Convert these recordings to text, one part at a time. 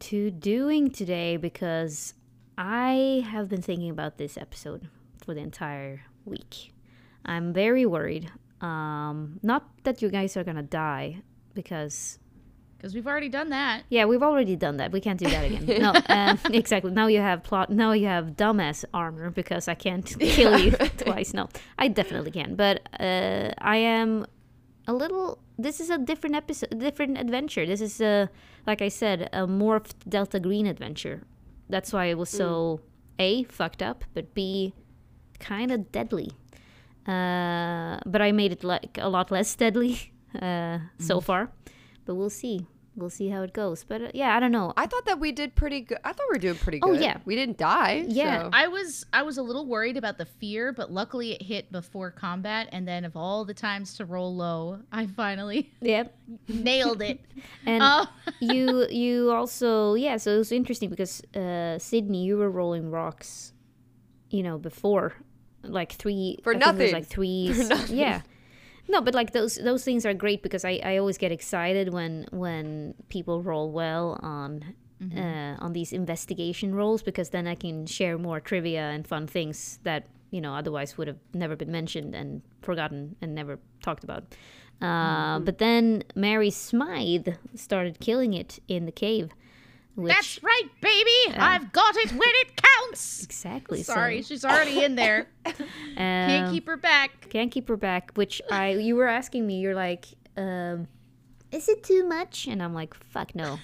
to doing today because I have been thinking about this episode for the entire week. I'm very worried. Um, not that you guys are gonna die because Because we've already done that. yeah, we've already done that. We can't do that again. No, um, exactly. Now you have plot. Now you have dumbass armor because I can't kill you twice. No, I definitely can. But uh, I am a little. This is a different episode, different adventure. This is a, like I said, a morphed Delta Green adventure. That's why it was so a fucked up, but b kind of deadly. Uh, but I made it like a lot less deadly uh, so far. But we'll see. We'll see how it goes. But uh, yeah, I don't know. I thought that we did pretty good. I thought we were doing pretty good. Oh, good. yeah. We didn't die. Yeah. so- I was I was a little worried about the fear, but luckily it hit before combat, and then of all the times to roll low, I finally Yep. nailed it. And Oh. you you also yeah, so it was interesting because uh Sydney, you were rolling rocks, you know, before like three For I think it was nothing. like three yeah. No, but like those those things are great because I, I always get excited when when people roll well on uh, on these investigation rolls because then I can share more trivia and fun things that you know otherwise would have never been mentioned and forgotten and never talked about. Uh, But then Mary Smythe started killing it in the cave. Which, That's right, baby. I've got it when it counts. exactly. so, Sorry, she's already in there. Can't um, keep her back. can't keep her back which i you were asking me you're like um is it too much and i'm like fuck no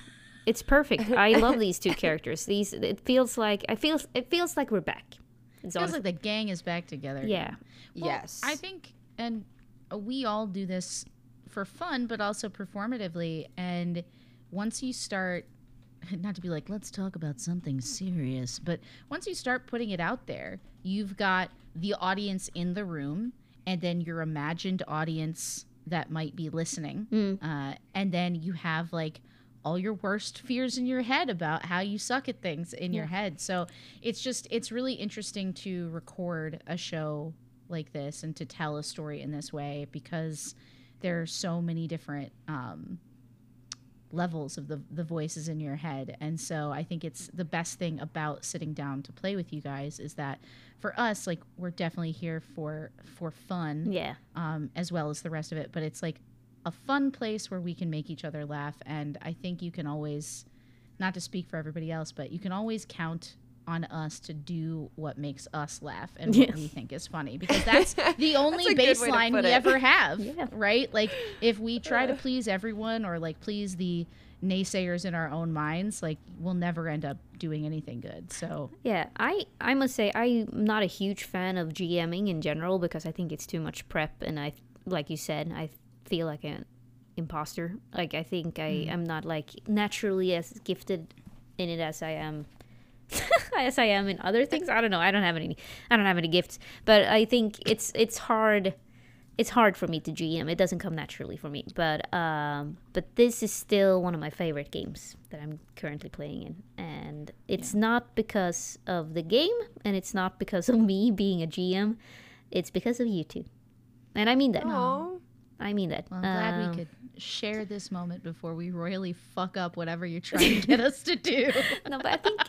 it's perfect i love these two characters these it feels like i feel it feels like we're back it's Feels honest- like the gang is back together. yeah Well, yes. I think, and we all do this for fun, but also performatively. And once you start, not to be like, let's talk about something serious, but once you start putting it out there, you've got the audience in the room and then your imagined audience that might be listening. Uh, and then you have like, all your worst fears in your head about how you suck at things in your head. So it's just it's really interesting to record a show like this and to tell a story in this way because there are so many different um, levels of the the voices in your head and so i think it's the best thing about sitting down to play with you guys is that for us like we're definitely here for for fun yeah um, as well as the rest of it. But it's like a fun place where we can make each other laugh. And I think you can always, not to speak for everybody else, but you can always count on us to do what makes us laugh and what Yeah. we think is funny because that's the only a good way to baseline we it. ever have Yeah. right like if we try to please everyone or like please the naysayers in our own minds like we'll never end up doing anything good so yeah i i must say i'm not a huge fan of gming in general because i think it's too much prep and i like you said i feel like an imposter like i think i mm. am not like naturally as gifted in it as i am as I am in other things. I don't know. I don't have any. I don't have any gifts, but I think it's it's hard. It's hard for me to GM. It doesn't come naturally for me. But um, but this is still one of my favorite games that I'm currently playing in, and it's not because of the game, and it's not because of me being a GM. It's because of you two, and I mean that. Aw. I mean that. Well, I'm glad Um, we could share this moment before we royally fuck up whatever you're trying to get us to do. no, but I think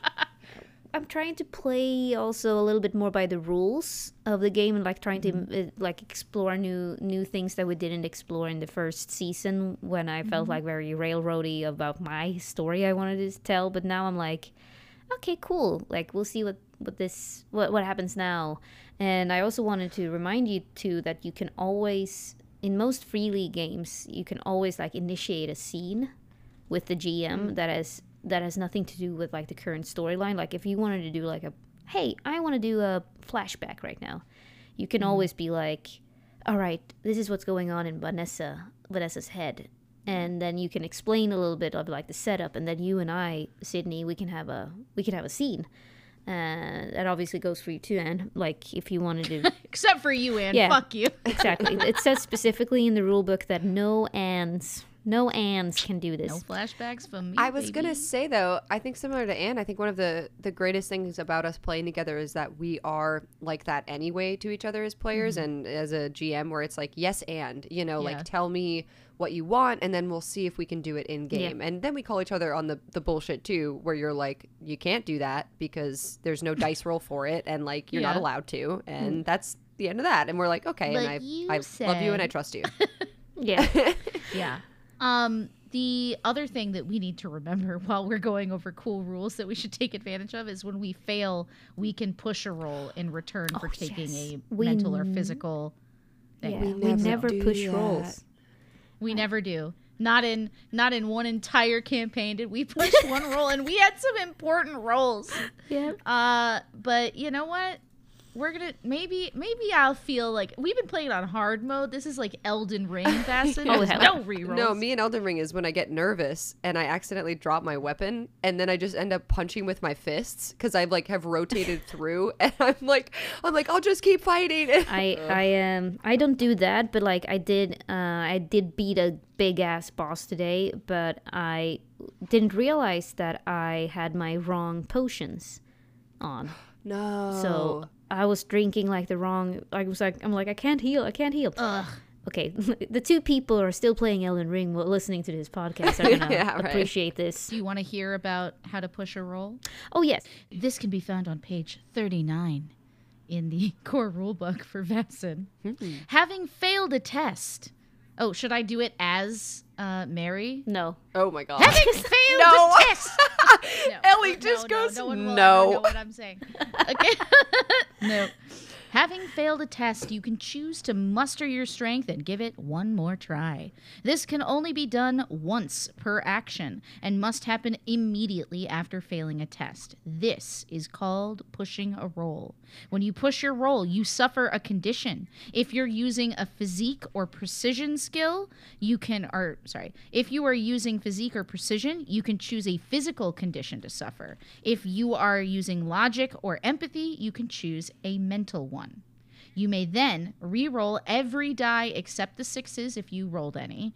I'm trying to play also a little bit more by the rules of the game and like trying to mm-hmm. uh, like explore new new things that we didn't explore in the first season when I felt mm-hmm. like very railroady about my story I wanted to tell. But now I'm like, okay, cool. Like we'll see what what this what what happens now. And I also wanted to remind you too that you can always in most Free League games you can always like initiate a scene with the GM mm-hmm. that has that has nothing to do with like the current storyline. Like if you wanted to do like a hey, I want to do a flashback right now, you can always be like, all right, this is what's going on in Vanessa Vanessa's head, and then you can explain a little bit of like the setup, and then you and I, Sydney, we can have a we can have a scene. Uh, that obviously goes for you too, Anne. Like if you wanted to Except for you, Anne. Yeah. Fuck you. exactly. It says specifically in the rule book that no ands No ands can do this. No flashbacks from me. I was baby. gonna say though, I think similar to Anne, I think one of the the greatest things about us playing together is that we are like that anyway to each other as players mm-hmm. and as a GM, where it's like yes and you know, Yeah. like tell me what you want, and then we'll see if we can do it in game, and then we call each other on the the bullshit too, where you're like you can't do that because there's no dice roll for it, and like you're not allowed to, and mm. that's the end of that, and we're like okay, But and I you I love you and I trust you. Yeah. Yeah. Um, the other thing that we need to remember while we're going over cool rules that we should take advantage of is when we fail, we can push a roll in return for Oh, taking yes. a We mental or physical thing. yeah. We We never never push that. rolls. We never do. Not in not in one entire campaign did we push one roll, and we had some important rolls. Yeah. Uh, but you know what? We're gonna maybe maybe I'll feel like we've been playing on hard mode. This is like Elden Ring, Bastion. Oh, hell. no rerolls. No, me and Elden Ring is when I get nervous and I accidentally drop my weapon and then I just end up punching with my fists because I like have rotated through and I'm like I'm like I'll just keep fighting. I I um I don't do that, but like I did uh I did beat a big ass boss today, but I didn't realize that I had my wrong potions on. No. So I was drinking like the wrong. I was like, I'm like, I can't heal. I can't heal. Ugh. Okay, the two people who are still playing Elden Ring while listening to this podcast are gonna Yeah, right. appreciate this. Do you want to hear about how to push a roll? Oh yes, This can be found on page 39 in the core rulebook for Vaesen. Hmm. Having failed a test. Oh, should I do it as uh, Mary? no. oh my god. Having failed No. a test. No, Ellie no, just no, goes, no. one will "No." ever know what I'm saying. Okay. no. Having failed a test, you can choose to muster your strength and give it one more try. This can only be done once per action and must happen immediately after failing a test. This is called pushing a roll. When you push your roll, you suffer a condition. If you're using a physique or precision skill, you can or sorry, if you are using physique or precision, you can choose a physical condition to suffer. If you are using logic or empathy, you can choose a mental one. You may then re-roll every die except the sixes if you rolled any,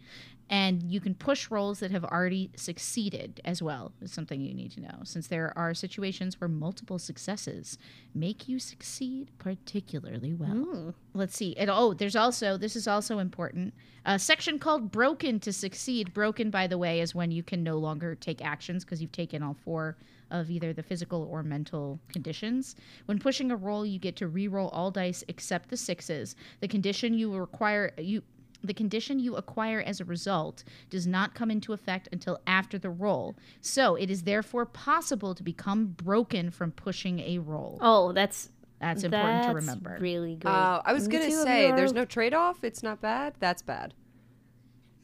and you can push rolls that have already succeeded as well. Is something you need to know, since there are situations where multiple successes make you succeed particularly well. Hmm. Let's see. And oh, there's also this is also important. A section called "Broken to Succeed." Broken, by the way, is when you can no longer take actions because you've taken all four of either the physical or mental conditions. When pushing a roll, you get to re-roll all dice except the sixes. The condition you require you the condition you acquire as a result does not come into effect until after the roll. So it is therefore possible to become broken from pushing a roll. Oh, that's That's important to remember. Really great. Uh, I was The gonna say you there's no trade off. It's not bad. That's bad.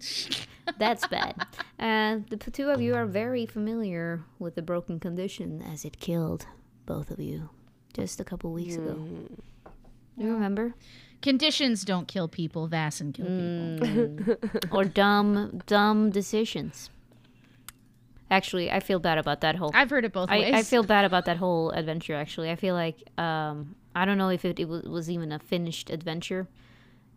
That's bad. And the two of you are very familiar with the broken condition as it killed both of you just a couple weeks ago. Mm. You remember? Conditions don't kill people, Vaesen kill people. Mm. or dumb, dumb decisions. Actually, I feel bad about that whole. I've heard it both ways. I, I feel bad about that whole adventure. Actually, I feel like um, I don't know if it, it was even a finished adventure.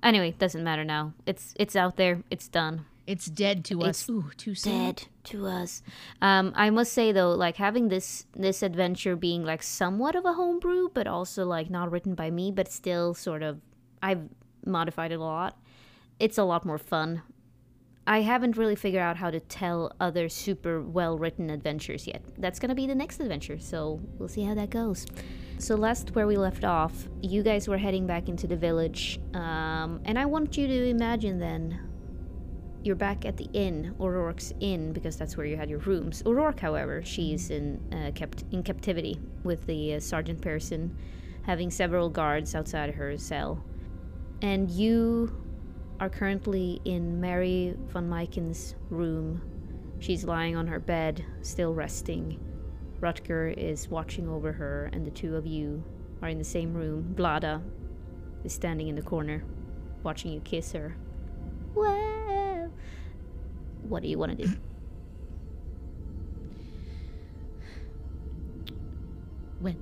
Anyway, doesn't matter now. It's it's out there. It's done. It's dead to us. It's Ooh, too soon. dead to us. Um, I must say though, like having this this adventure being like somewhat of a homebrew, but also like not written by me, but still sort of I've modified it a lot. It's a lot more fun. I haven't really figured out how to tell other super well written adventures yet. That's gonna be the next adventure, so we'll see how that goes. So last where we left off, you guys were heading back into the village, um, and I want you to imagine then you're back at the inn, O'Rourke's inn, because that's where you had your rooms. O'Rourke, however, she's in uh, kept in captivity with the uh, Sergeant Pearson, having several guards outside her cell, and you are currently in Mary von Myken's room. She's lying on her bed, still resting. Rutger is watching over her, and the two of you are in the same room. Vlada is standing in the corner, watching you kiss her. What do you want to do? Well,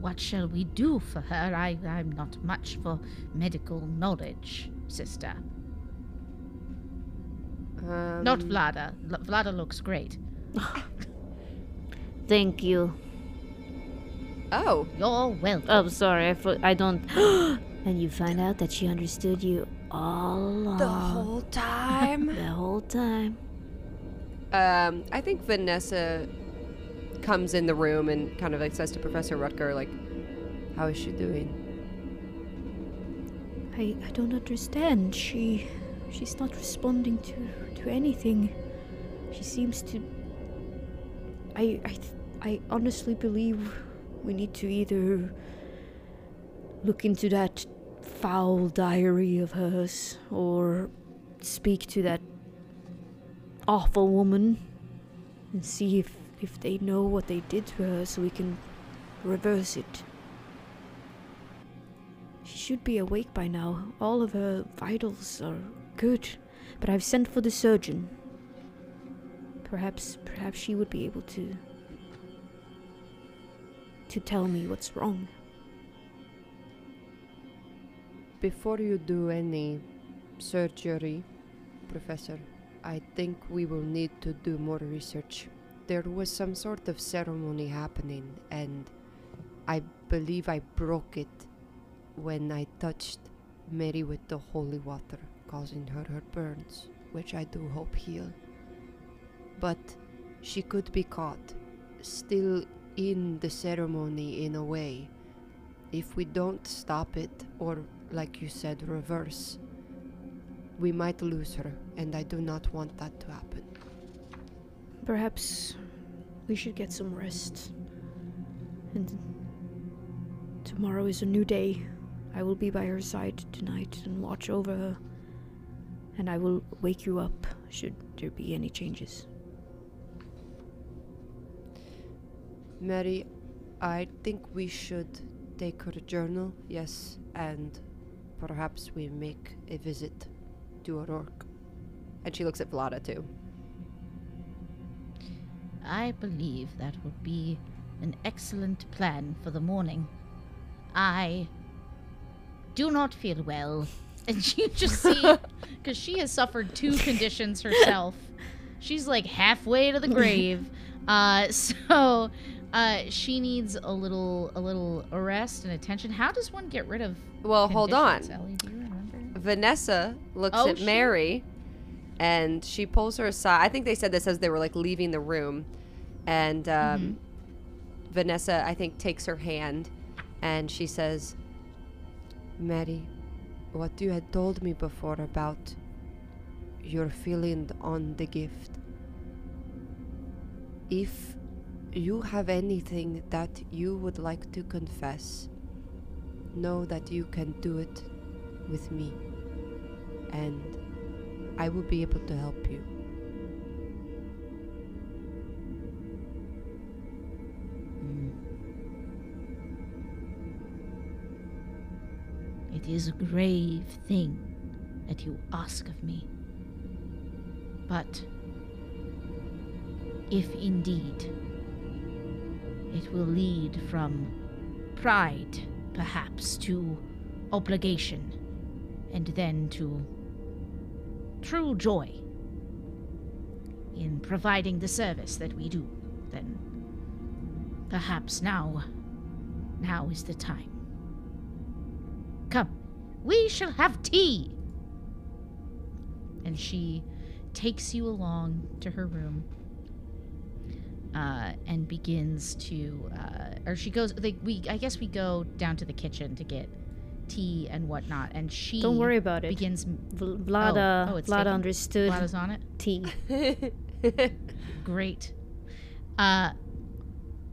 what shall we do for her? I, I'm not much for medical knowledge, sister. Um, Not Vlada. L- Vlada looks great. Thank you. Oh, You're welcome. Oh, sorry. I, fo- I don't. and you find out that she understood you all along. the whole time. the whole time. um, I think Vanessa comes in the room and kind of like says to Professor Rutger, like, "How is she doing?" I, I don't understand. She she's not responding to to anything. She seems to I I th- I honestly believe we need to either look into that foul diary of hers or speak to that awful woman and see if if they know what they did to her so we can reverse it. She should be awake by now. All of her vitals are good. But I've sent for the surgeon. Perhaps perhaps she would be able to to tell me what's wrong. Before you do any surgery, Professor, I think we will need to do more research. There was some sort of ceremony happening, and I believe I broke it when I touched Mary with the holy water, causing her her burns, which I do hope heal. But she could be caught, still in the ceremony in a way. If we don't stop it, or like you said, reverse, we might lose her, and I do not want that to happen. Perhaps we should get some rest. And tomorrow is a new day. I will be by her side tonight and watch over her. And I will wake you up should there be any changes. Mary, I think we should take her journal, yes, and perhaps we make a visit to O'Rourke. And she looks at Vlada too. I believe that would be an excellent plan for the morning. I do not feel well. And you just see, because she has suffered two conditions herself. She's like halfway to the grave. Uh, so uh, she needs a little, a little rest and attention. How does one get rid of? Well, hold on. Ellie? Do you remember? Vanessa looks Oh, at she- Mary and she pulls her aside. I think they said this as they were like leaving the room. And um, Mm-hmm. Vanessa, I think, takes her hand and she says, Mary, what you had told me before about your feeling on the gift. If you have anything that you would like to confess, know that you can do it with me, and I will be able to help you. Mm. It is a grave thing that you ask of me. But if indeed it will lead from pride, perhaps, to obligation, and then to true joy in providing the service that we do, then perhaps now, now is the time. Come, we shall have tea. And she takes you along to her room uh, and begins to, uh, or she goes. Like we, I guess we go down to the kitchen to get tea and whatnot. And she Don't worry about it. begins. Vl- Vlada, oh, it's Vlada taken? understood Vlada's on it. tea. Great. Uh,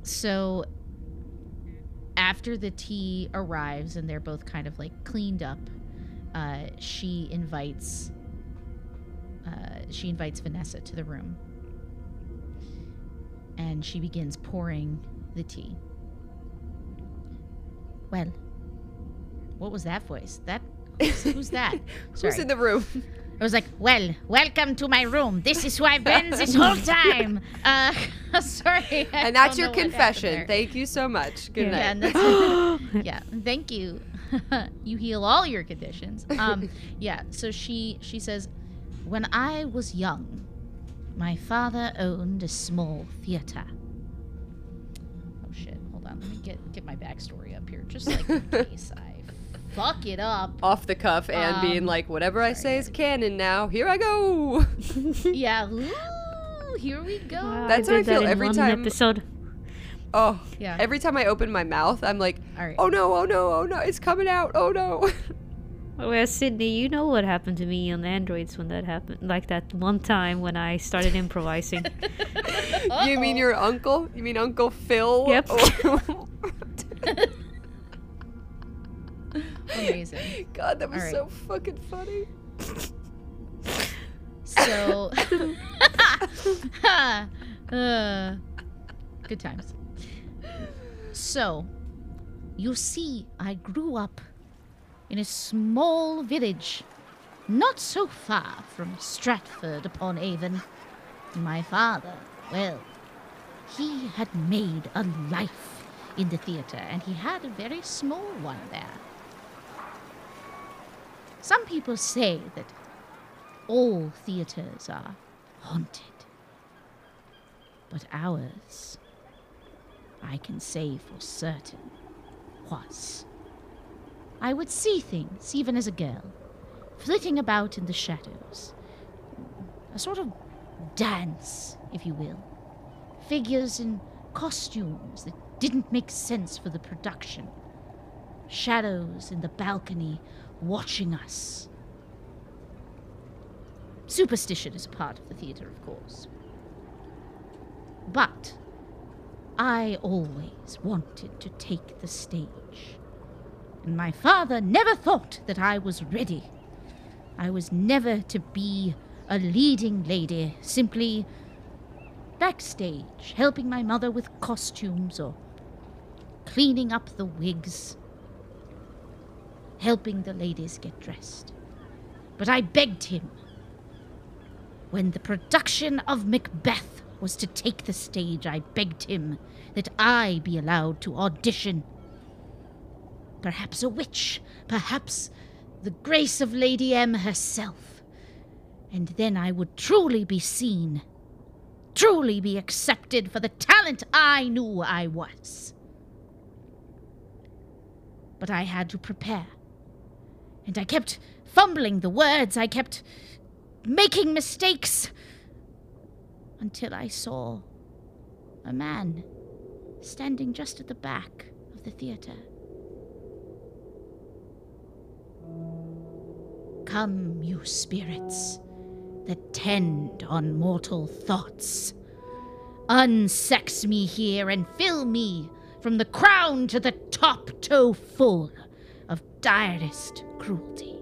so after the tea arrives and they're both kind of like cleaned up, uh, she invites uh, she invites Vanessa to the room, and she begins pouring the tea. Well, what was that voice? That who's, who's that? Who's in the room? I was like, "Well, welcome to my room. This is who I've been this whole time." Uh, sorry. I and that's your confession. Thank you so much. Good Yeah, night. and that's yeah. Thank you. you heal all your conditions. Um, yeah. So she she says, When I was young, my father owned a small theater. Oh shit! Hold on, let me get get my backstory up here, just like in case I fuck it up. Off the cuff and being Um, like, whatever I say is canon now. Here I go. yeah. Ooh, here we go. Wow, That's I how I feel every time- Episode. oh, Yeah. every time I open my mouth, I'm like, All right. oh no, oh no, oh no, it's coming out. Oh no. Well, Sydney, you know what happened to me on androids when that happened. Like that one time when I started improvising. you mean your uncle? You mean Uncle Phil? Yep. Amazing. God, that was All right. so fucking funny. So, uh, good times. So, you see, I grew up in a small village, not so far from Stratford upon Avon. My father, well, he had made a life in the theatre, and he had a very small one there. Some people say that all theatres are haunted. But ours, I can say for certain, was. I would see things, even as a girl, flitting about in the shadows. A sort of dance, if you will. Figures in costumes that didn't make sense for the production. Shadows in the balcony watching us. Superstition is a part of the theatre, of course. But I always wanted to take the stage. And my father never thought that I was ready. I was never to be a leading lady, simply backstage, helping my mother with costumes or cleaning up the wigs, helping the ladies get dressed. But I begged him when the production of Macbeth was to take the stage, I begged him that I be allowed to audition. Perhaps a witch, perhaps the grace of Lady M herself. And then I would truly be seen, truly be accepted for the talent I knew I was. But I had to prepare. And I kept fumbling the words, I kept making mistakes until I saw a man standing just at the back of the theater. Come, you spirits that tend on mortal thoughts. Unsex me here and fill me from the crown to the top toe full of direst cruelty.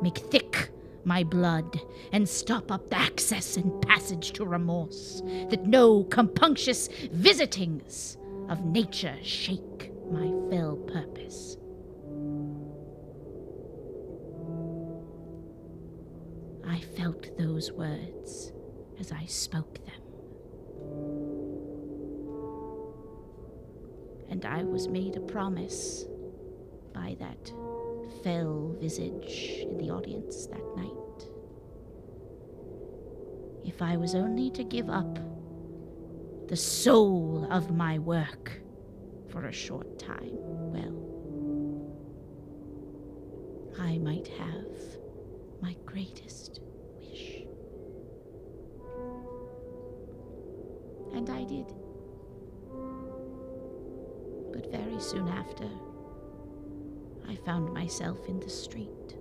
Make thick my blood and stop up the access and passage to remorse, that no compunctious visitings of nature shake my fell purpose. I felt those words as I spoke them. And I was made a promise by that fell visage in the audience that night. If I was only to give up the soul of my work for a short time, well, I might have my greatest And I did. But very soon after, I found myself in the street,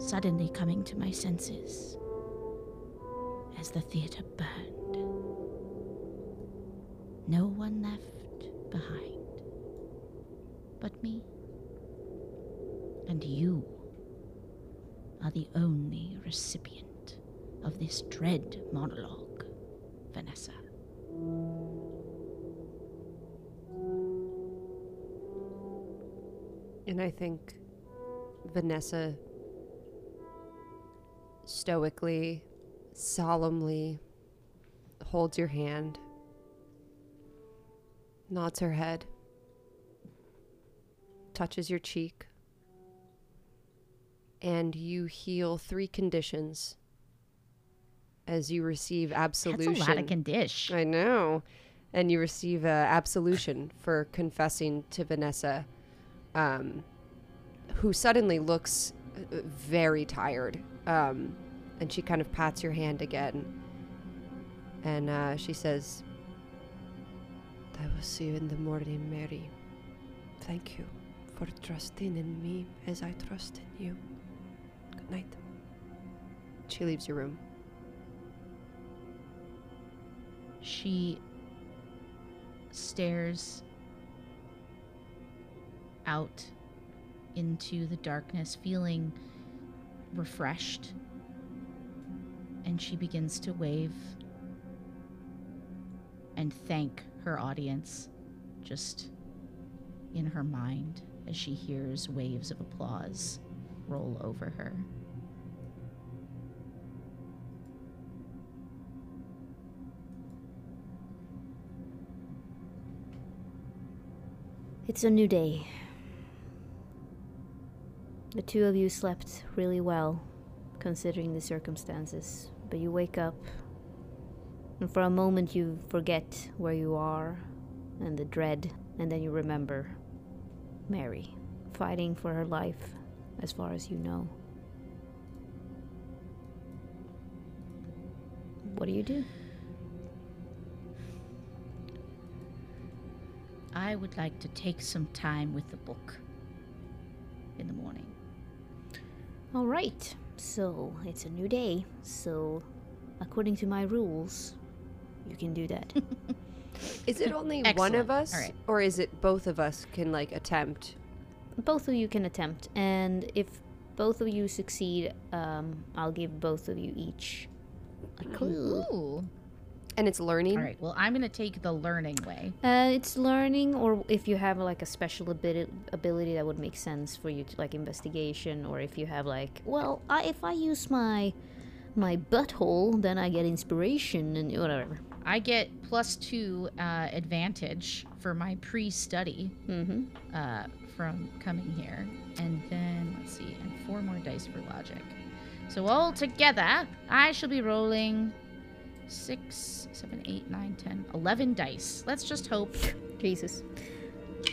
suddenly coming to my senses as the theater burned. No one left behind but me. And you are the only recipient of this dread monologue, Vanessa. And I think Vanessa stoically, solemnly holds your hand, nods her head, touches your cheek, and you heal three conditions as you receive absolution. That's a lot of condish. I know. And you receive uh, absolution for confessing to Vanessa, um, who suddenly looks uh, very tired. Um, and she kind of pats your hand again. And uh, she says, I will see you in the morning, Mary. Thank you for trusting in me as I trust in you. Good night. She leaves your room. She stares out into the darkness, feeling refreshed. And she begins to wave and thank her audience just in her mind as she hears waves of applause roll over her. It's a new day. The two of you slept really well, considering the circumstances, but you wake up, and for a moment you forget where you are and the dread, and then you remember Mary fighting for her life, as far as you know. What do you do? I would like to take some time with the book in the morning. All right, so it's a new day, so according to my rules, you can do that. Is it only one of us? All right. Or is it both of us can like attempt? both of you can attempt, and if both of you succeed, um, I'll give both of you each a clue. Ooh. And it's learning? All right. Well, I'm going to take the learning way. Uh, it's learning, or if you have like a special abili- ability that would make sense for you, to, like investigation, or if you have like, well, I, if I use my my butthole, then I get inspiration and whatever. I get plus two uh, advantage for my pre-study Mm-hmm. uh, from coming here, and then let's see, and four more dice for logic. So all together, I shall be rolling six, seven, eight, nine, ten, eleven dice. Let's just hope. Jesus.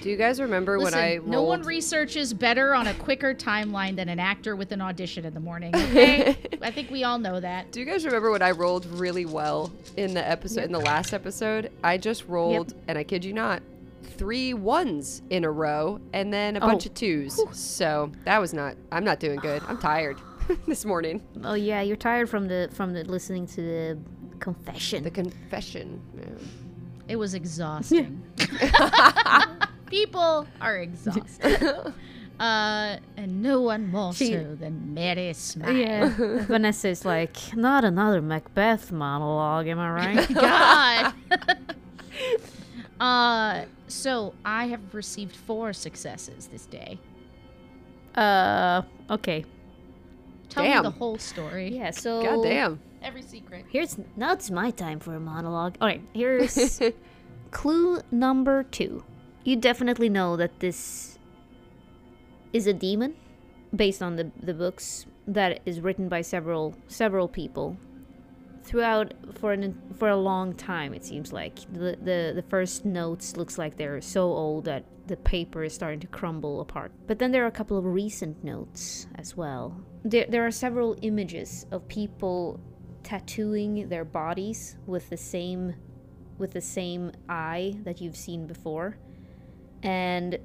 Do you guys remember Listen, when I rolled? no one researches better on a quicker timeline than an actor with an audition in the morning. Okay, I think we all know that. Do you guys remember when I rolled really well in the episode in the last episode? I just rolled, and I kid you not, three ones in a row, and then a bunch Oh. of twos. So that was not. I'm not doing good. I'm tired this morning. Oh yeah, you're tired from the from the listening to the confession. The confession. Man. It was exhausting. People are exhausted. Uh, and no one more She- so than Mary Smythe. yeah, Vanessa is like, not another Macbeth monologue, am I right? God. uh, so I have received four successes this day. uh, okay. Tell Damn. me the whole story. Yeah, so God damn. Every secret. Here's now it's my time for a monologue. All right, here's clue number two. You definitely know that this is a demon, based on the the books that is written by several several people. Throughout for an for a long time, it seems like the the the first notes looks like they're so old that the paper is starting to crumble apart. But then there are a couple of recent notes as well. There there are several images of people tattooing their bodies with the same with the same eye that you've seen before. And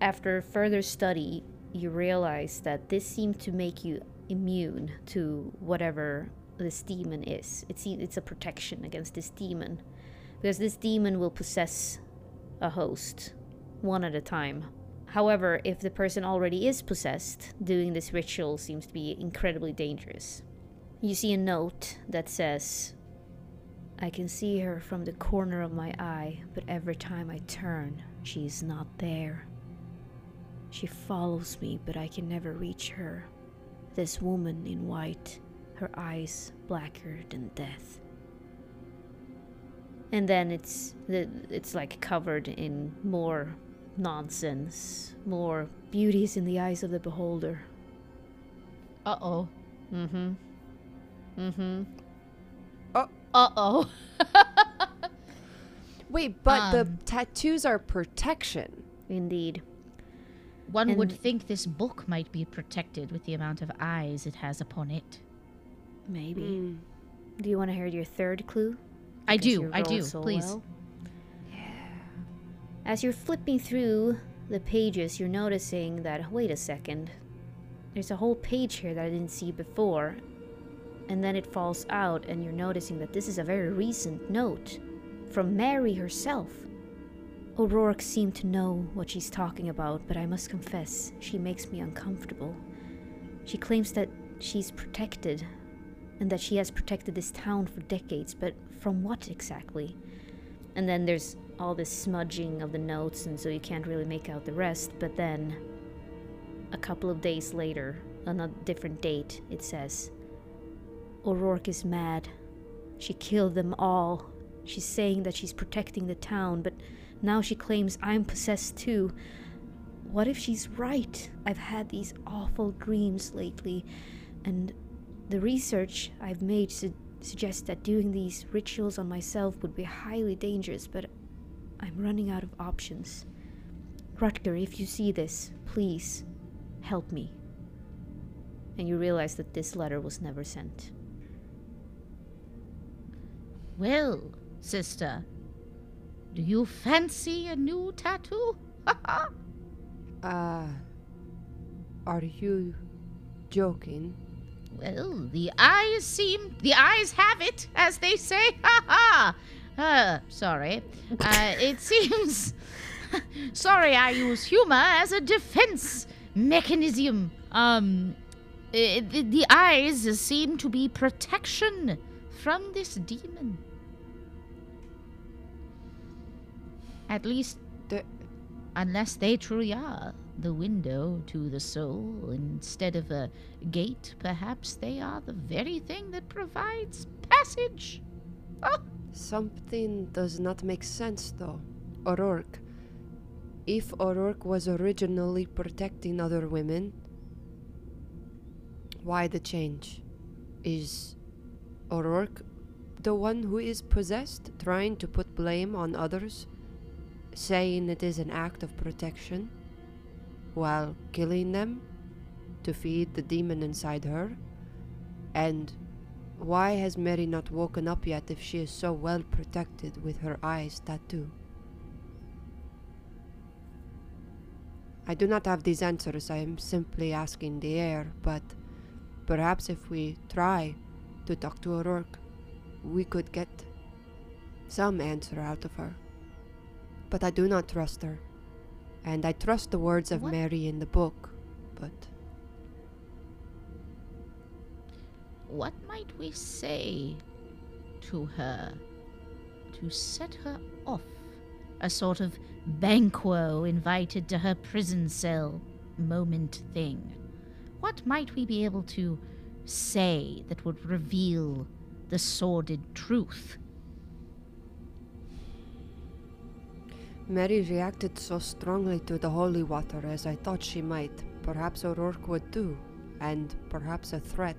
after further study, you realize that this seemed to make you immune to whatever this demon is. It's it's a protection against this demon because this demon will possess a host one at a time. However, if the person already is possessed, doing this ritual seems to be incredibly dangerous. You see a note that says, I can see her from the corner of my eye, but every time I turn, she is not there. She follows me, but I can never reach her. This woman in white, her eyes blacker than death. And then it's it's like covered in more nonsense, more beauties in the eyes of the beholder. Uh oh. Mm-hmm. Mm-hmm. Uh oh. Wait, but the Um. tattoos are protection. Indeed. One would think this book might be protected with the amount of eyes it has upon it. Maybe. Mm. Do you want to hear your third clue? I Because do, I do. so Please. well. As you're flipping through the pages, you're noticing that wait a second. There's a whole page here that I didn't see before. And then it falls out, and you're noticing that this is a very recent note from Mary herself. O'Rourke seemed to know what she's talking about, but I must confess, she makes me uncomfortable. She claims that she's protected, and that she has protected this town for decades, but from what exactly? And then there's all this smudging of the notes, and so you can't really make out the rest. But then, a couple of days later, on a different date, it says O'Rourke is mad. She killed them all. She's saying that she's protecting the town, but now she claims I'm possessed too. What if she's right? I've had these awful dreams lately, and the research I've made su- suggests that doing these rituals on myself would be highly dangerous, but I'm running out of options. Rutger, if you see this, please help me. And you realize that this letter was never sent. Well, sister, do you fancy a new tattoo? Uh, are you joking? well, the eyes seem. The eyes have it, as they say. Ha ha! Uh, sorry. Uh, it seems. sorry, I use humor as a defense mechanism. Um, the, the eyes seem to be protection from this demon. At least unless they truly are the window to the soul instead of a gate perhaps they are the very thing that provides passage oh something does not make sense, though. O'Rourke. If O'Rourke was originally protecting other women, why the change? Is O'Rourke the one who is possessed, trying to put blame on others, saying it is an act of protection, while killing them to feed the demon inside her? And why has Mary not woken up yet if she is so well protected with her eyes tattoo? I do not have these answers. I am simply asking the air, but perhaps if we try to talk to O'Rourke, we could get some answer out of her. But I do not trust her. And I trust the words of What? Mary in the book, but what might we say to her to set her off a sort of banquo invited to her prison cell moment thing what might we be able to say that would reveal the sordid truth Mary reacted so strongly to the holy water as I thought she might. Perhaps O'Rourke would too, and perhaps a threat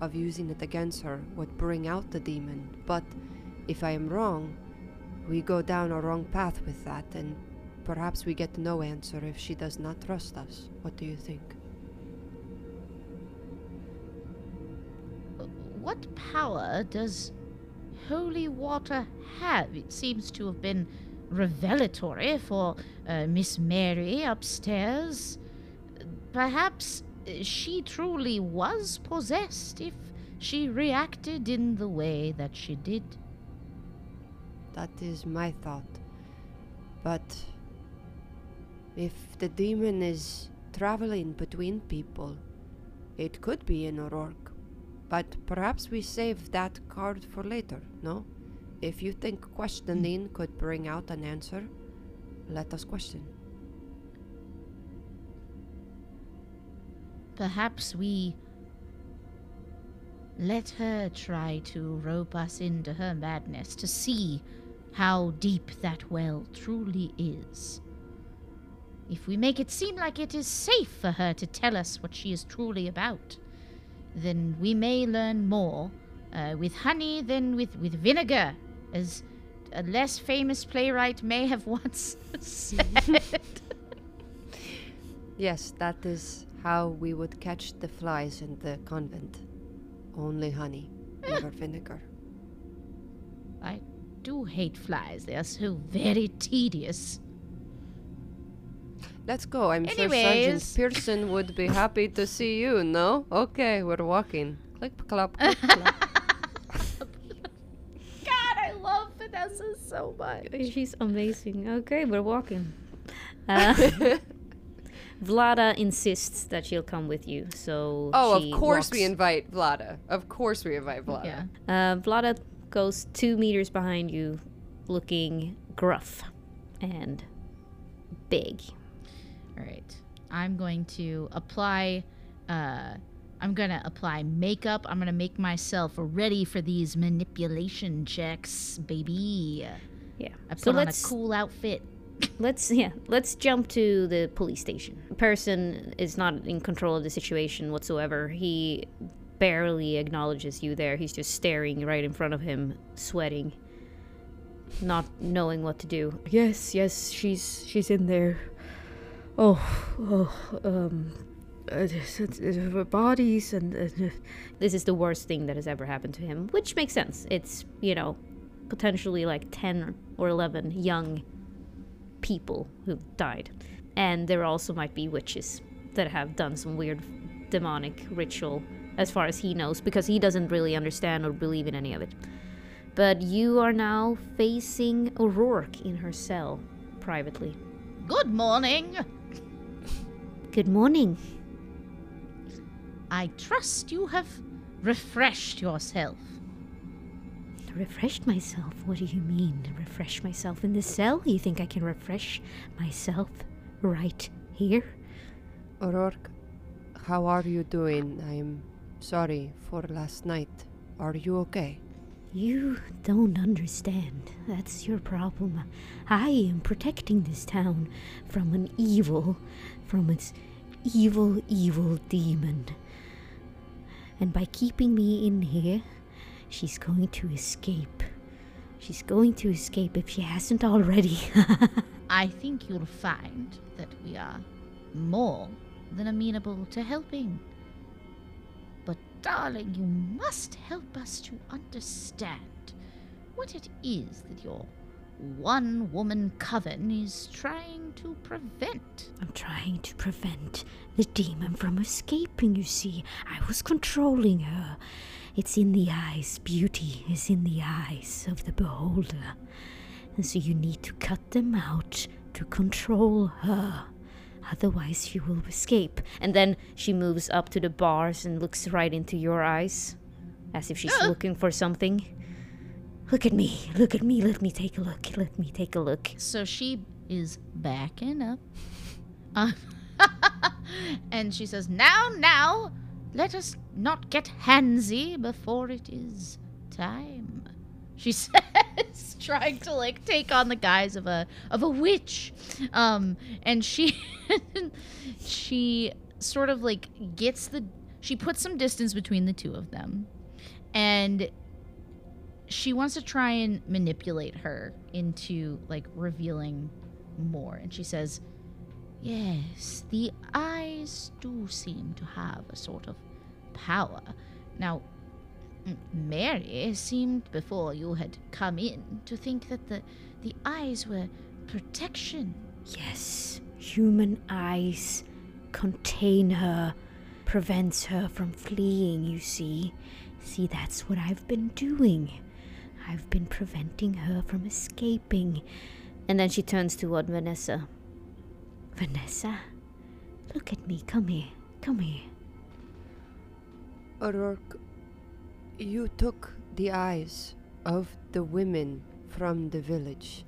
of using it against her would bring out the demon. But if I am wrong, we go down a wrong path with that, and perhaps we get no answer if she does not trust us. What do you think? What power does holy water have? It seems to have been revelatory for uh, Miss Mary upstairs. Perhaps uh, she truly was possessed if she reacted in the way that she did. That is my thought. But if the demon is traveling between people, it could be an O'Rourke. But perhaps we save that card for later, no? If you think questioning could bring out an answer, let us question. Perhaps we let her try to rope us into her madness to see how deep that well truly is. If we make it seem like it is safe for her to tell us what she is truly about, then we may learn more uh, with honey than with, with vinegar, as a less famous playwright may have once said. Yes, that is how we would catch the flies in the convent. Only honey, never vinegar. I do hate flies. They are so very tedious. Let's go. I'm sure Sergeant Pearson would be happy to see you, no? Okay, we're walking. Click, click, clap. God, I love Vanessa so much. She's amazing. Okay, we're walking. Uh, Vlada insists that she'll come with you, so Oh, she of course we invite Vlada. Of course we invite Vlada. Yeah. Uh, Vlada goes two meters behind you, looking gruff and big. All right. I'm going to apply. Uh, I'm gonna apply makeup. I'm gonna make myself ready for these manipulation checks, baby. Yeah. I put so on let's a cool outfit. let's yeah let's jump to the police station. Pearson is not in control of the situation whatsoever. He barely acknowledges you there. He's just staring right in front of him, sweating, not knowing what to do. Yes, yes, she's she's in there. Oh, oh, um, uh, it's- it's- it's bodies and uh, this is the worst thing that has ever happened to him, which makes sense. It's you know potentially like ten or eleven young people who died, and there also might be witches that have done some weird demonic ritual, as far as he knows, because he doesn't really understand or believe in any of it. But you are now facing O'Rourke in her cell privately. Good morning. Good morning. I trust you have refreshed yourself. Refreshed myself? What do you mean? Refresh myself in the cell? You think I can refresh myself right here? O'Rourke, how are you doing? I'm sorry for last night. Are you okay? You don't understand. That's your problem. I am protecting this town from an evil, from its evil, evil demon. And by keeping me in here, she's going to escape. She's going to escape if she hasn't already. I think you'll find that we are more than amenable to helping. But, darling, you must help us to understand what it is that your one woman coven is trying to prevent. I'm trying to prevent the demon from escaping, you see. I was controlling her. It's in the eyes. Beauty is in the eyes of the beholder. And so you need to cut them out to control her. Otherwise, she will escape. And then she moves up to the bars and looks right into your eyes, as if she's looking for something. Look at me. Look at me. Let me take a look. Let me take a look. So she is backing up. Uh, and she says, Now, now, let us not get handsy before it is time. She says, trying to like take on the guise of a of a witch. Um, and she she sort of like gets the she puts some distance between the two of them. And she wants to try and manipulate her into like revealing more and she says yes the eyes do seem to have a sort of power now mary seemed before you had come in to think that the the eyes were protection Yes, human eyes contain her, prevents her from fleeing, you see. See, that's what I've been doing. I've been preventing her from escaping. And then she turns toward Vanessa. Vanessa, look at me. Come here. Come here. O'Rourke, you took the eyes of the women from the village.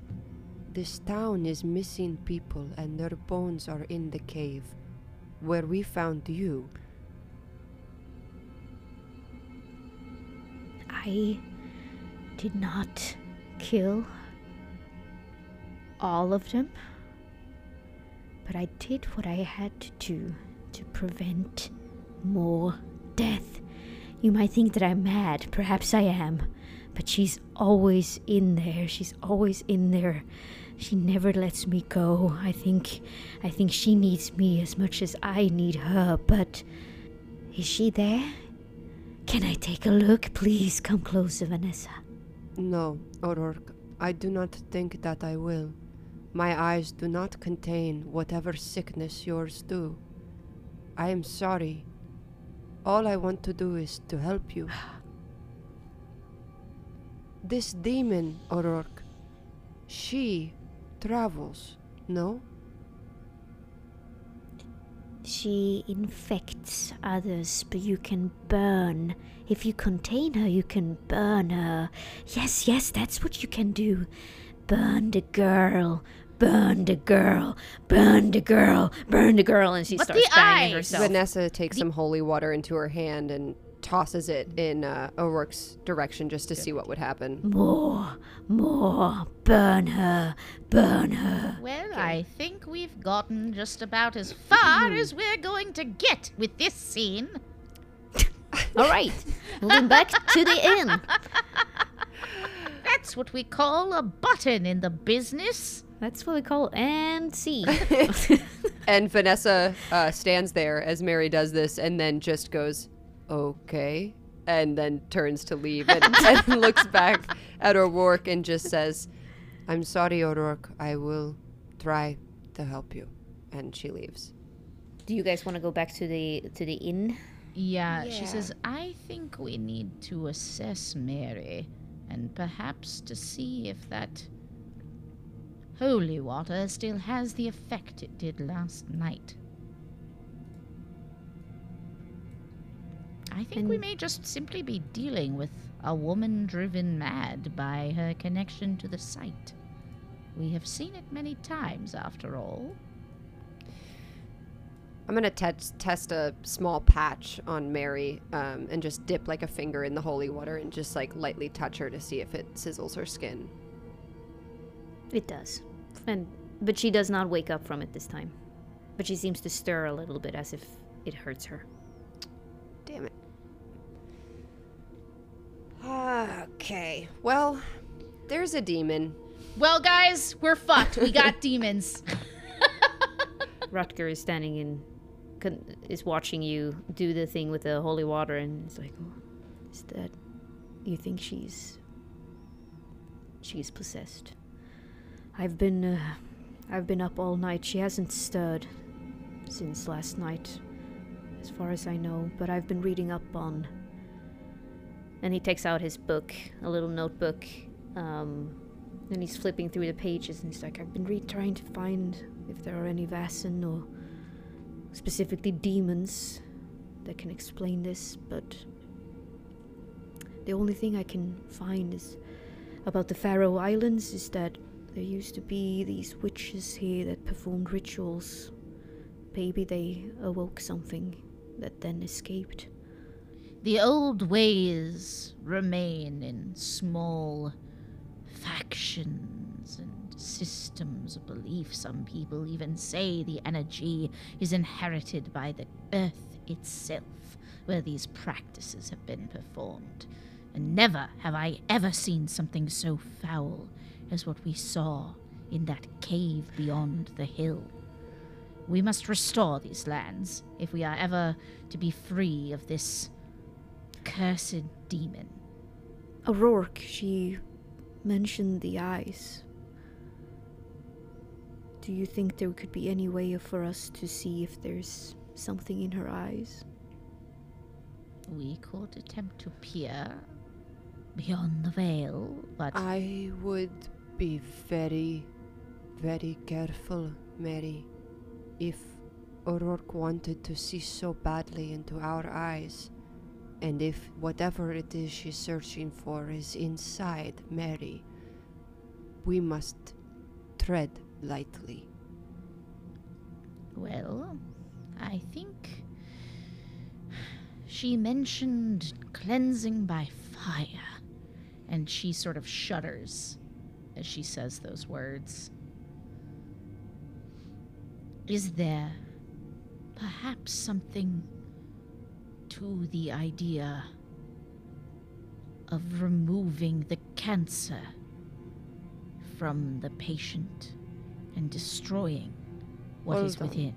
This town is missing people, and their bones are in the cave where we found you. I did not kill all of them, but I did what I had to do to prevent more death. You might think that I'm mad. Perhaps I am. But she's always in there. She's always in there. She never lets me go. I think I think she needs me as much as I need her, but is she there? Can I take a look? Please come closer, Vanessa. No, O'Rourke, I do not think that I will. My eyes do not contain whatever sickness yours do. I am sorry. All I want to do is to help you. this demon, O'Rourke, she travels, no? She infects others, but you can burn. If you contain her, you can burn her. Yes, yes, that's what you can do. Burn the girl. Burn the girl. Burn the girl. Burn the girl. And she But starts the banging eyes! herself. Vanessa takes some holy water into her hand and tosses it in uh, O'Rourke's direction just to see what would happen. More, more. Burn her. Burn her. Well, I think we've gotten just about as far as we're going to get with this scene. All right. Moving back to the inn. That's what we call a button in the business. That's what we call and see. And Vanessa uh, stands there as Mary does this and then just goes, okay, and then turns to leave and, and looks back at O'Rourke and just says, I'm sorry, O'Rourke. I will try to help you. And she leaves. Do you guys want to go back to the to the inn? Yeah, she says, I think we need to assess Mary and perhaps to see if that holy water still has the effect it did last night. I think we may just simply be dealing with a woman driven mad by her connection to the site. We have seen it many times, after all. I'm going to te- test a small patch on Mary um, and just dip like a finger in the holy water and just like lightly touch her to see if it sizzles her skin. It does. And but she does not wake up from it this time. But she seems to stir a little bit as if it hurts her. Damn it. Okay. Well, there's a demon. Well, guys, we're fucked. We got demons. Rutger is standing in con- is watching you do the thing with the holy water and it's like oh, is that you think she's she's possessed. I've been uh, I've been up all night. She hasn't stirred since last night as far as I know, but I've been reading up on and he takes out his book, a little notebook, um, and he's flipping through the pages and he's like, I've been re- trying to find if there are any Vaesen or specifically demons that can explain this, but the only thing I can find is about the Faroe Islands is that there used to be these witches here that performed rituals. Maybe they awoke something that then escaped. The old ways remain in small factions and systems of belief. Some people even say the energy is inherited by the earth itself, where these practices have been performed. And never have I ever seen something so foul as what we saw in that cave beyond the hill. We must restore these lands if we are ever to be free of this cursed demon. O'Rourke, she mentioned the eyes. Do you think there could be any way for us to see if there's something in her eyes? We could attempt to peer beyond the veil, but I would be very, very careful, Mary. If O'Rourke wanted to see so badly into our eyes, and if whatever it is she's searching for is inside Mary, we must tread lightly. well, I think she mentioned cleansing by fire, and she sort of shudders as she says those words. Is there perhaps something to the idea of removing the cancer from the patient and destroying what is Hold on. within.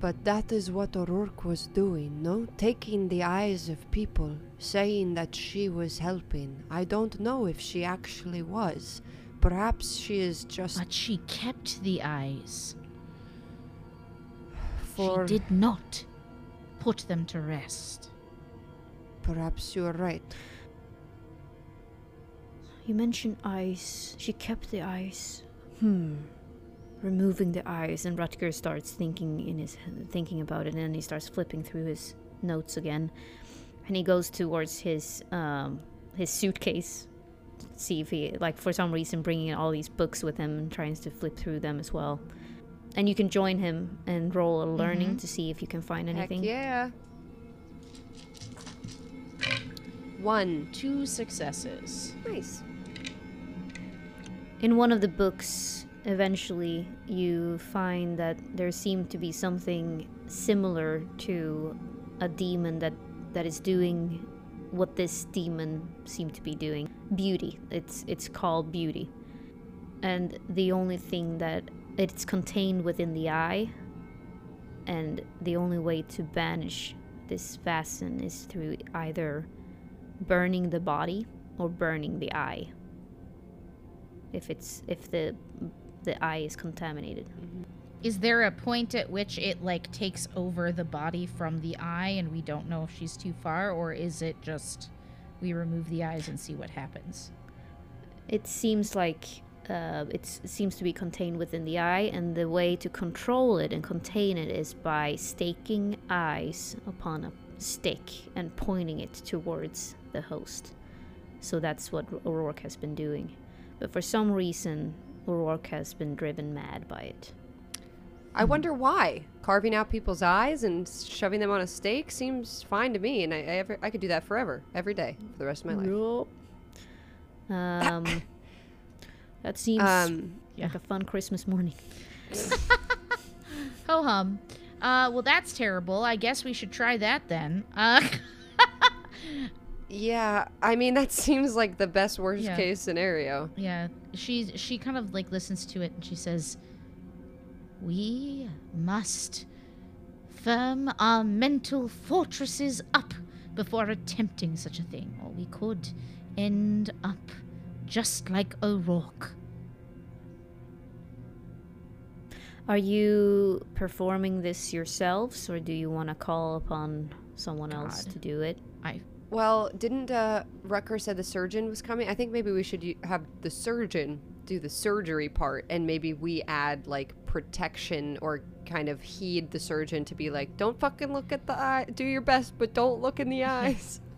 But that is what O'Rourke was doing, no? Taking the eyes of people, saying that she was helping. I don't know if she actually was. Perhaps she is just But she kept the eyes. for. She did not put them to rest. Perhaps you are right. You mentioned eyes. She kept the eyes. Hmm. Removing the eyes, and Rutger starts thinking in his thinking about it, and then he starts flipping through his notes again, and he goes towards his um his suitcase, to see if he like for some reason bringing all these books with him and tries to flip through them as well. And you can join him and roll a learning Mhm. to see if you can find anything. Heck yeah. One. Two successes. Nice. In one of the books, eventually you find that there seemed to be something similar to a demon that that is doing what this demon seemed to be doing. Beauty. It's it's called beauty. And the only thing that it's contained within the eye and the only way to banish this Vaesen is through either burning the body or burning the eye if it's if the the eye is contaminated. Is there a point at which it like takes over the body from the eye and we don't know if she's too far or is it just we remove the eyes and see what happens? It seems like uh, it's, it seems to be contained within the eye, and the way to control it and contain it is by staking eyes upon a stick and pointing it towards the host. So that's what O'Rourke has been doing. But for some reason, O'Rourke has been driven mad by it. I wonder why. Carving out people's eyes and shoving them on a stake seems fine to me, and I, I, ever, I could do that forever, every day, for the rest of my life. Um, that seems Um, like a fun Christmas morning. Ho hum. Uh, well, that's terrible. I guess we should try that then. Uh, yeah, I mean that seems like the best worst Yeah. case scenario. yeah, she's she kind of like listens to it and she says, "We must firm our mental fortresses up before attempting such a thing, or we could end up just like O'Rourke." Are you performing this yourselves, or do you want to call upon someone else to do it? I Well, didn't uh, Rucker said the surgeon was coming? I think maybe we should have the surgeon do the surgery part, and maybe we add like protection or kind of heed the surgeon to be like, don't fucking look at the eye. Do your best, but don't look in the eyes.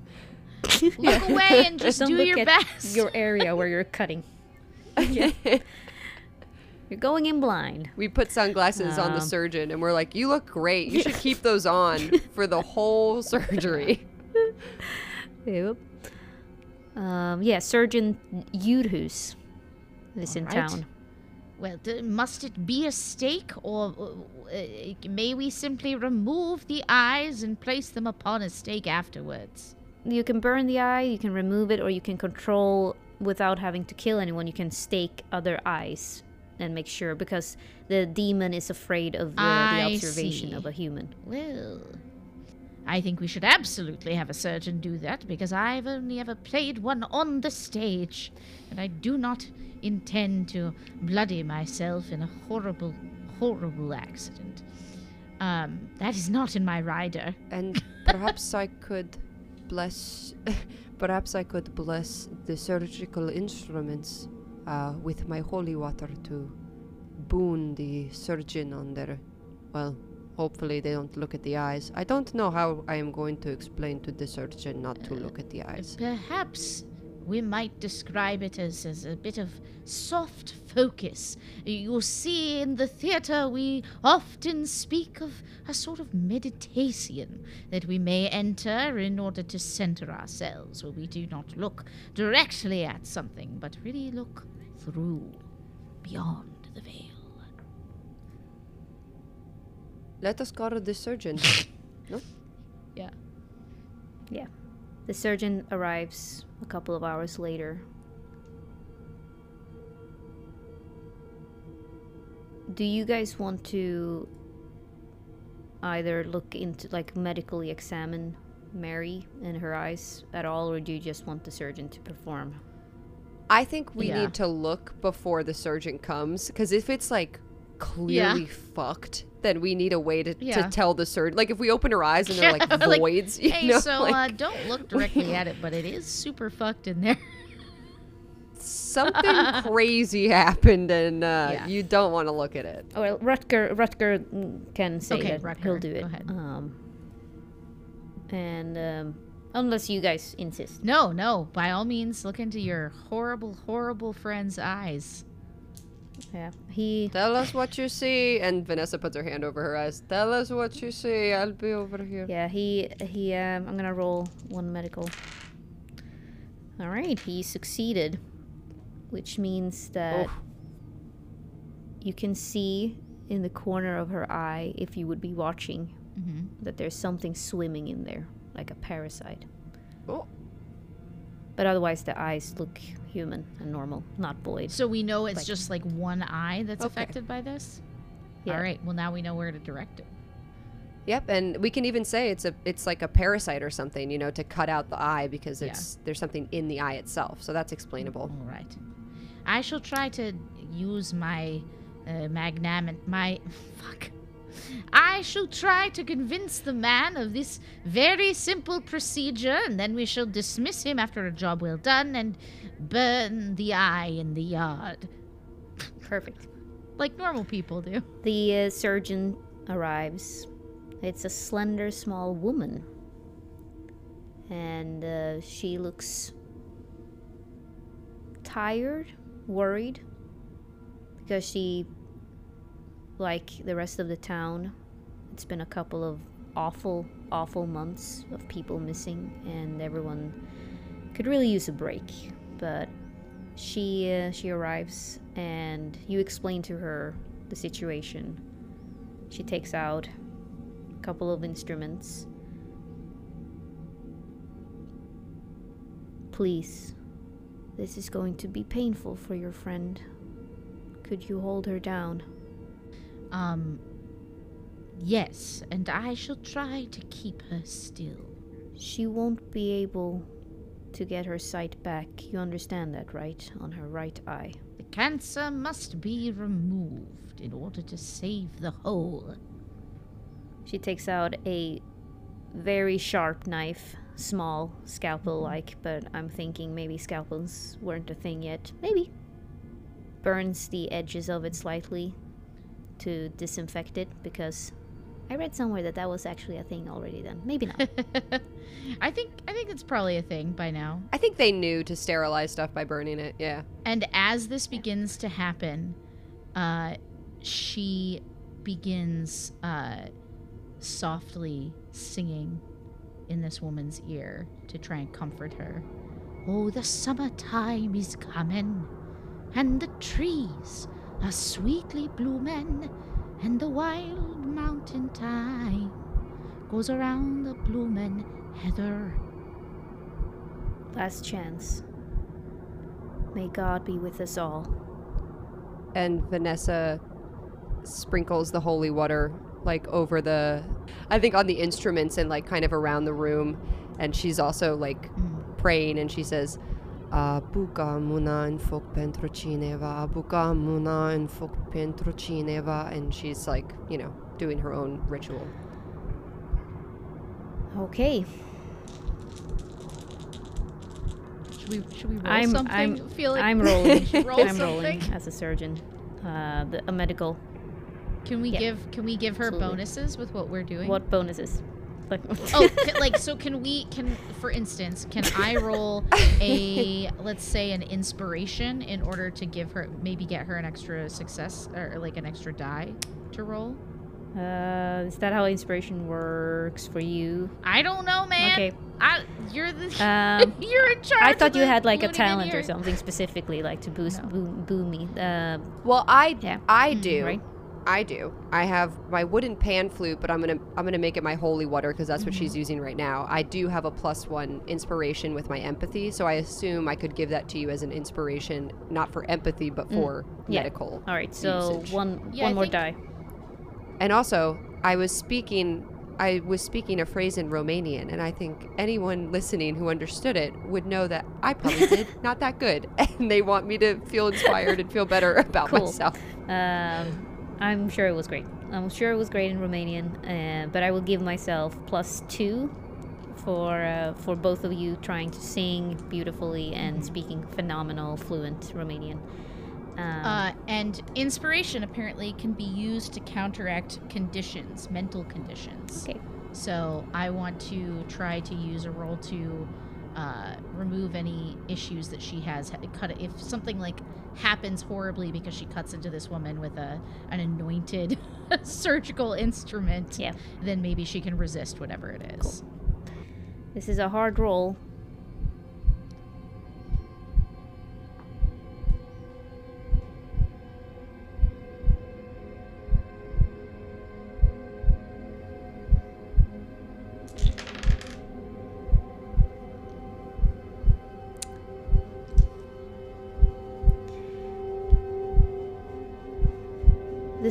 look away and just Don't do look your at best. Your area where you're cutting. You're going in blind. we put sunglasses on the Um. surgeon, and we're like, you look great. You should keep those on for the whole surgery. Yep. Um, yeah, Surgeon Yudhus is in Alright. town. Well, d- must it be a stake, or uh, uh, may we simply remove the eyes and place them upon a stake afterwards? You can burn the eye, you can remove it, or you can control without having to kill anyone. You can stake other eyes and make sure because the demon is afraid of the, the observation see. of a human. Well, I think we should absolutely have a surgeon do that because I've only ever played one on the stage, and I do not intend to bloody myself in a horrible, horrible accident. Um, that is not in my rider. And perhaps I could bless. perhaps I could bless the surgical instruments uh, with my holy water to boon the surgeon on their. Well, hopefully they don't look at the eyes. I don't know how I am going to explain to the surgeon not to look at the eyes. Perhaps we might describe it as, as a bit of soft focus. You see, in the theatre, we often speak of a sort of meditation that we may enter in order to center ourselves, where we do not look directly at something, but really look through, beyond the veil. Let us call the surgeon. no? Yeah. Yeah. The surgeon arrives a couple of hours later. Do you guys want to either look into, like, medically examine Mary and her eyes at all, or do you just want the surgeon to perform? I think we Yeah. need to look before the surgeon comes because if it's like clearly fucked, then we need a way to, Yeah. to tell the surgeon. Like if we open her eyes and they're like like, voids, you Hey, know, so like, uh, don't look directly at it, but it is super fucked in there. something crazy happened and uh, Yeah. you don't want to look at it. Oh, well, Rutger, Rutger can say Okay, that. He'll do it. go ahead. Um, and um, unless you guys insist. No, no. By all means, look into your horrible, horrible friend's eyes. Yeah, he Tell us what you see. And Vanessa puts her hand over her eyes. Tell us what you see. I'll be over here. Yeah, he he. Um, I'm gonna roll one medical. All right, he succeeded, which means that Oh. you can see in the corner of her eye, if you would be watching, mm-hmm. that there's something swimming in there, like a parasite. Oh. But otherwise, the eyes look human and normal, not void. So we know it's Like- just like one eye that's Okay. affected by this. Yeah. All right. Well, now we know where to direct it. Yep, and we can even say it's a it's like a parasite or something, you know, to cut out the eye because Yeah. it's there's something in the eye itself. So that's explainable. All right. I shall try to use my uh, magnanimous my fuck. I shall try to convince the man of this very simple procedure, and then we shall dismiss him after a job well done and burn the eye in the yard, Perfect. like normal people do. The uh, surgeon arrives. It's a slender, small woman. And uh, she looks tired, worried, because she, like the rest of the town, it's been a couple of awful, awful months of people missing, and everyone could really use a break. But she uh, she arrives, and you explain to her the situation. She takes out a couple of instruments. Please, this is going to be painful for your friend. Could you hold her down? Um. Yes, and I shall try to keep her still. She won't be able to get her sight back. You understand that, right? On her right eye. The cancer must be removed in order to save the whole. She takes out a very sharp knife, small, scalpel like, but I'm thinking maybe scalpels weren't a thing yet. Maybe. Burns the edges of it slightly to disinfect it because I read somewhere that that was actually a thing already then. Maybe not. I think I think it's probably a thing by now. I think they knew to sterilize stuff by burning it. Yeah. And as this begins to happen, uh, she begins uh, softly singing in this woman's ear to try and comfort her. Oh, the summertime is coming, and the trees are sweetly blooming, and the wild mountain thyme goes around the bloomin' heather. Last chance. May God be with us all. And Vanessa sprinkles the holy water like over the I think on the instruments and like kind of around the room and she's also like mm. praying and she says Abuka muna in fok pentru cineva, abuka muna in fok pentru cineva and she's like, you know, doing her own ritual. Okay. Should we should we roll I'm- something? I'm- Feel like I'm rolling. roll I'm rolling as a surgeon. Uh, the, a medical. Can we Yeah. give can we give her Absolutely. bonuses with what we're doing? What bonuses? Like, Oh, ca- like so can we can for instance, can I roll a let's say an inspiration in order to give her maybe get her an extra success or like an extra die to roll? Uh, is that how inspiration works for you? I don't know, man. Okay. I you're the Um, you're in charge. I of thought you the had like a talent or something specifically, like to boost No. boo, boo me. Uh, Well, I Yeah. I Mm, do. right? I do. I have my wooden pan flute, but I'm gonna I'm gonna make it my holy water because that's what Mm-hmm. she's using right now. I do have a plus one inspiration with my empathy, so I assume I could give that to you as an inspiration, not for empathy, but for Mm. Yeah. medical. All right, so Usage. one Yeah, one I more think- die. And also, I was speaking I was speaking a phrase in Romanian, and I think anyone listening who understood it would know that I probably did not that good, and they want me to feel inspired and feel better about Cool. myself. Um, I'm sure it was great. I'm sure it was great in Romanian, uh, but I will give myself plus two for uh, for both of you trying to sing beautifully and speaking phenomenal, fluent Romanian. Um, Uh, and inspiration apparently can be used to counteract conditions, mental conditions. okay. So I want to try to use a roll to uh, remove any issues that she has. Ha- Cut it if something like happens horribly because she cuts into this woman with a an anointed surgical instrument. Yeah. Then maybe she can resist whatever it is. This is a hard roll.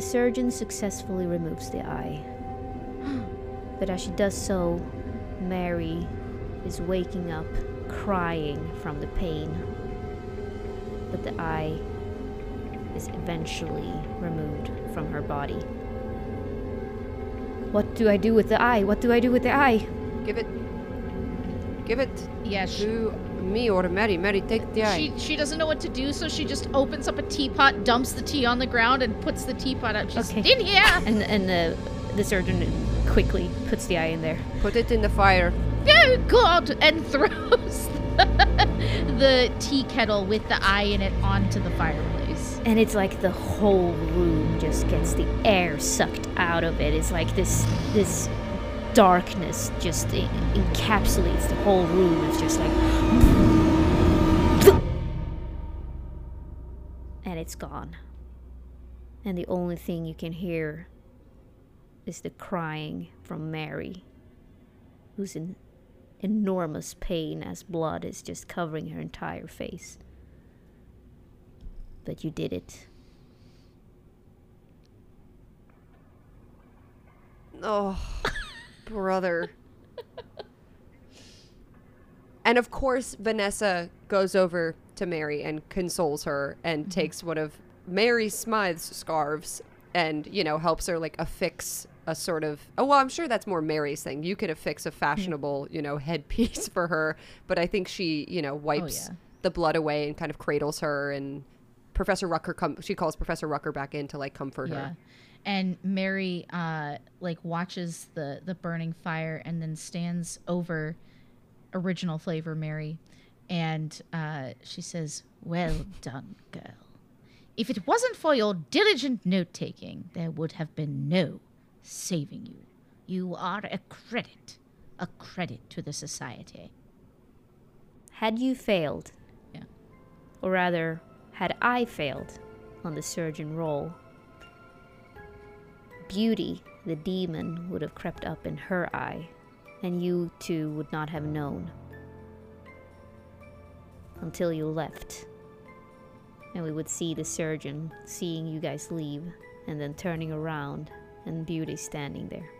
The surgeon successfully removes the eye. But as she does so, Mary is waking up crying from the pain. But the eye is eventually removed from her body. What do I do with the eye? What do I do with the eye? Give it. Give it Yeah, she, to me or Mary. Mary, take the eye. she she doesn't know what to do, so she just opens up a teapot, dumps the tea on the ground, and puts the teapot out. She's Okay. in here. And and the the surgeon quickly puts the eye in there. Put it in the fire. oh god and throws the tea kettle with the eye in it onto the fireplace And it's like the whole room just gets the air sucked out of it. It's like this this darkness just en- encapsulates the whole room. It's just like and it's gone. And the only thing you can hear is the crying from Mary, who's in enormous pain as blood is just covering her entire face. But you did it. Oh, brother. and of course, Vanessa goes over to Mary and consoles her and mm-hmm. takes one of Mary Smythe's scarves and, you know, helps her like affix a sort of. Oh, well, I'm sure that's more Mary's thing. You could affix a fashionable, mm. you know, headpiece for her. But I think she, you know, oh, wipes yeah. the blood away and kind of cradles her and. Professor Rucker come she calls Professor Rucker back in to like comfort yeah her. And mary uh like watches the the burning fire and then stands over original flavor mary and uh she says well done girl. If it wasn't for your diligent note taking there would have been no saving you. You are a credit a credit to the society. Had you failed, Yeah. or rather, had I failed on the surgeon role, Beauty, the demon, would have crept up in her eye, and you two would not have known until you left. And we would see the surgeon seeing you guys leave, and then turning around, and Beauty standing there.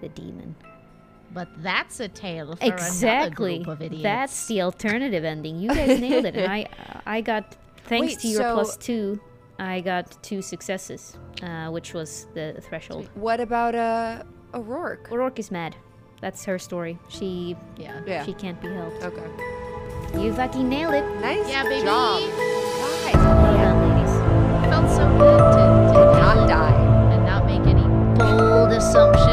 The demon. but that's a tale for exactly another group of idiots. that's the alternative ending you guys nailed it and i i got thanks Wait, to your so- plus two i got two successes uh, which was the threshold What about uh O'Rourke? O'Rourke is mad that's her story she yeah Yeah. she can't be helped Okay. you fucking nailed it Nice Yeah, baby. job. Guys, well done ladies It felt so good to, to not nail it die. and not make any bold assumptions.